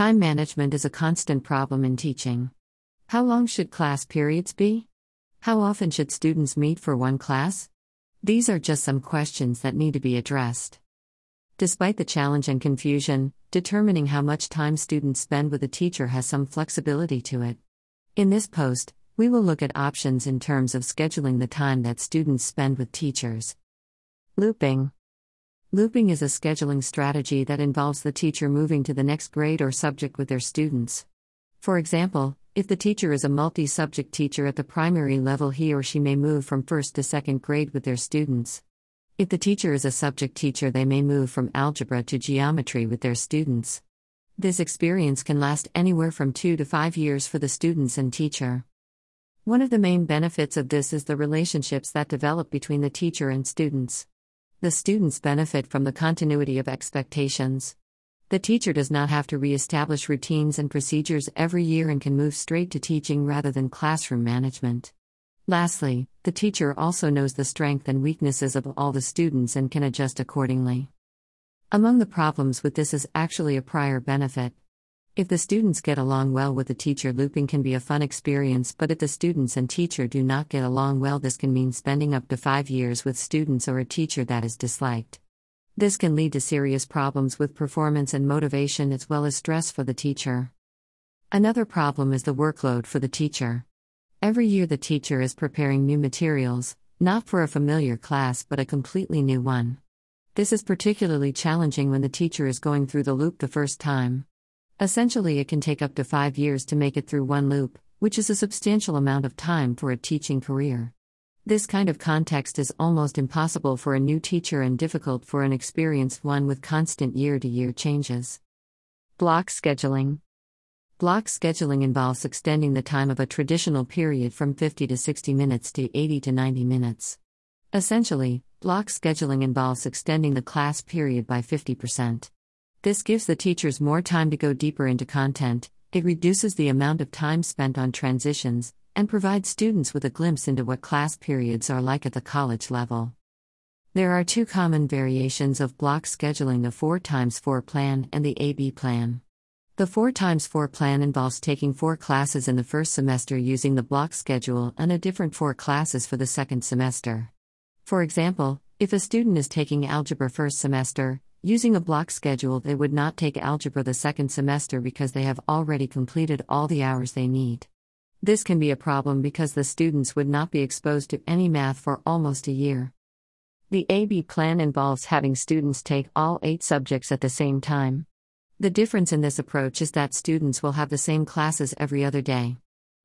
Time management is a constant problem in teaching. How long should class periods be? How often should students meet for one class? These are just some questions that need to be addressed. Despite the challenge and confusion, determining how much time students spend with a teacher has some flexibility to it. In this post, we will look at options in terms of scheduling the time that students spend with teachers. Looping Looping is a scheduling strategy that involves the teacher moving to the next grade or subject with their students. For example, if the teacher is a multi subject teacher at the primary level, he or she may move from first to second grade with their students. If the teacher is a subject teacher, they may move from algebra to geometry with their students. This experience can last anywhere from two to five years for the students and teacher. One of the main benefits of this is the relationships that develop between the teacher and students. The students benefit from the continuity of expectations. The teacher does not have to re establish routines and procedures every year and can move straight to teaching rather than classroom management. Lastly, the teacher also knows the strength and weaknesses of all the students and can adjust accordingly. Among the problems with this is actually a prior benefit. If the students get along well with the teacher, looping can be a fun experience, but if the students and teacher do not get along well, this can mean spending up to five years with students or a teacher that is disliked. This can lead to serious problems with performance and motivation as well as stress for the teacher. Another problem is the workload for the teacher. Every year, the teacher is preparing new materials, not for a familiar class but a completely new one. This is particularly challenging when the teacher is going through the loop the first time. Essentially, it can take up to five years to make it through one loop, which is a substantial amount of time for a teaching career. This kind of context is almost impossible for a new teacher and difficult for an experienced one with constant year to year changes. Block scheduling Block scheduling involves extending the time of a traditional period from 50 to 60 minutes to 80 to 90 minutes. Essentially, block scheduling involves extending the class period by 50%. This gives the teachers more time to go deeper into content, it reduces the amount of time spent on transitions, and provides students with a glimpse into what class periods are like at the college level. There are two common variations of block scheduling the 4 times 4 plan and the AB plan. The 4 times 4 plan involves taking four classes in the first semester using the block schedule and a different four classes for the second semester. For example, if a student is taking algebra first semester, using a block schedule, they would not take algebra the second semester because they have already completed all the hours they need. This can be a problem because the students would not be exposed to any math for almost a year. The AB plan involves having students take all eight subjects at the same time. The difference in this approach is that students will have the same classes every other day.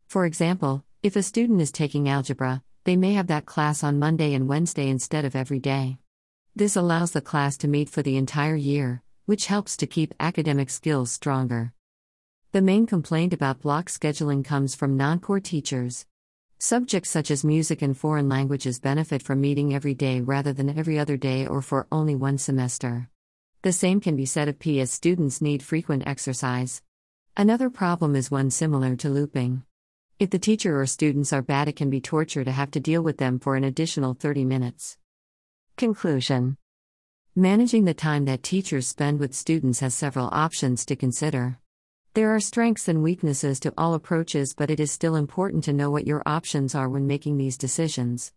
For example, if a student is taking algebra, they may have that class on Monday and Wednesday instead of every day. This allows the class to meet for the entire year, which helps to keep academic skills stronger. The main complaint about block scheduling comes from non core teachers. Subjects such as music and foreign languages benefit from meeting every day rather than every other day or for only one semester. The same can be said of PE as students need frequent exercise. Another problem is one similar to looping. If the teacher or students are bad, it can be torture to have to deal with them for an additional 30 minutes. Conclusion Managing the time that teachers spend with students has several options to consider. There are strengths and weaknesses to all approaches, but it is still important to know what your options are when making these decisions.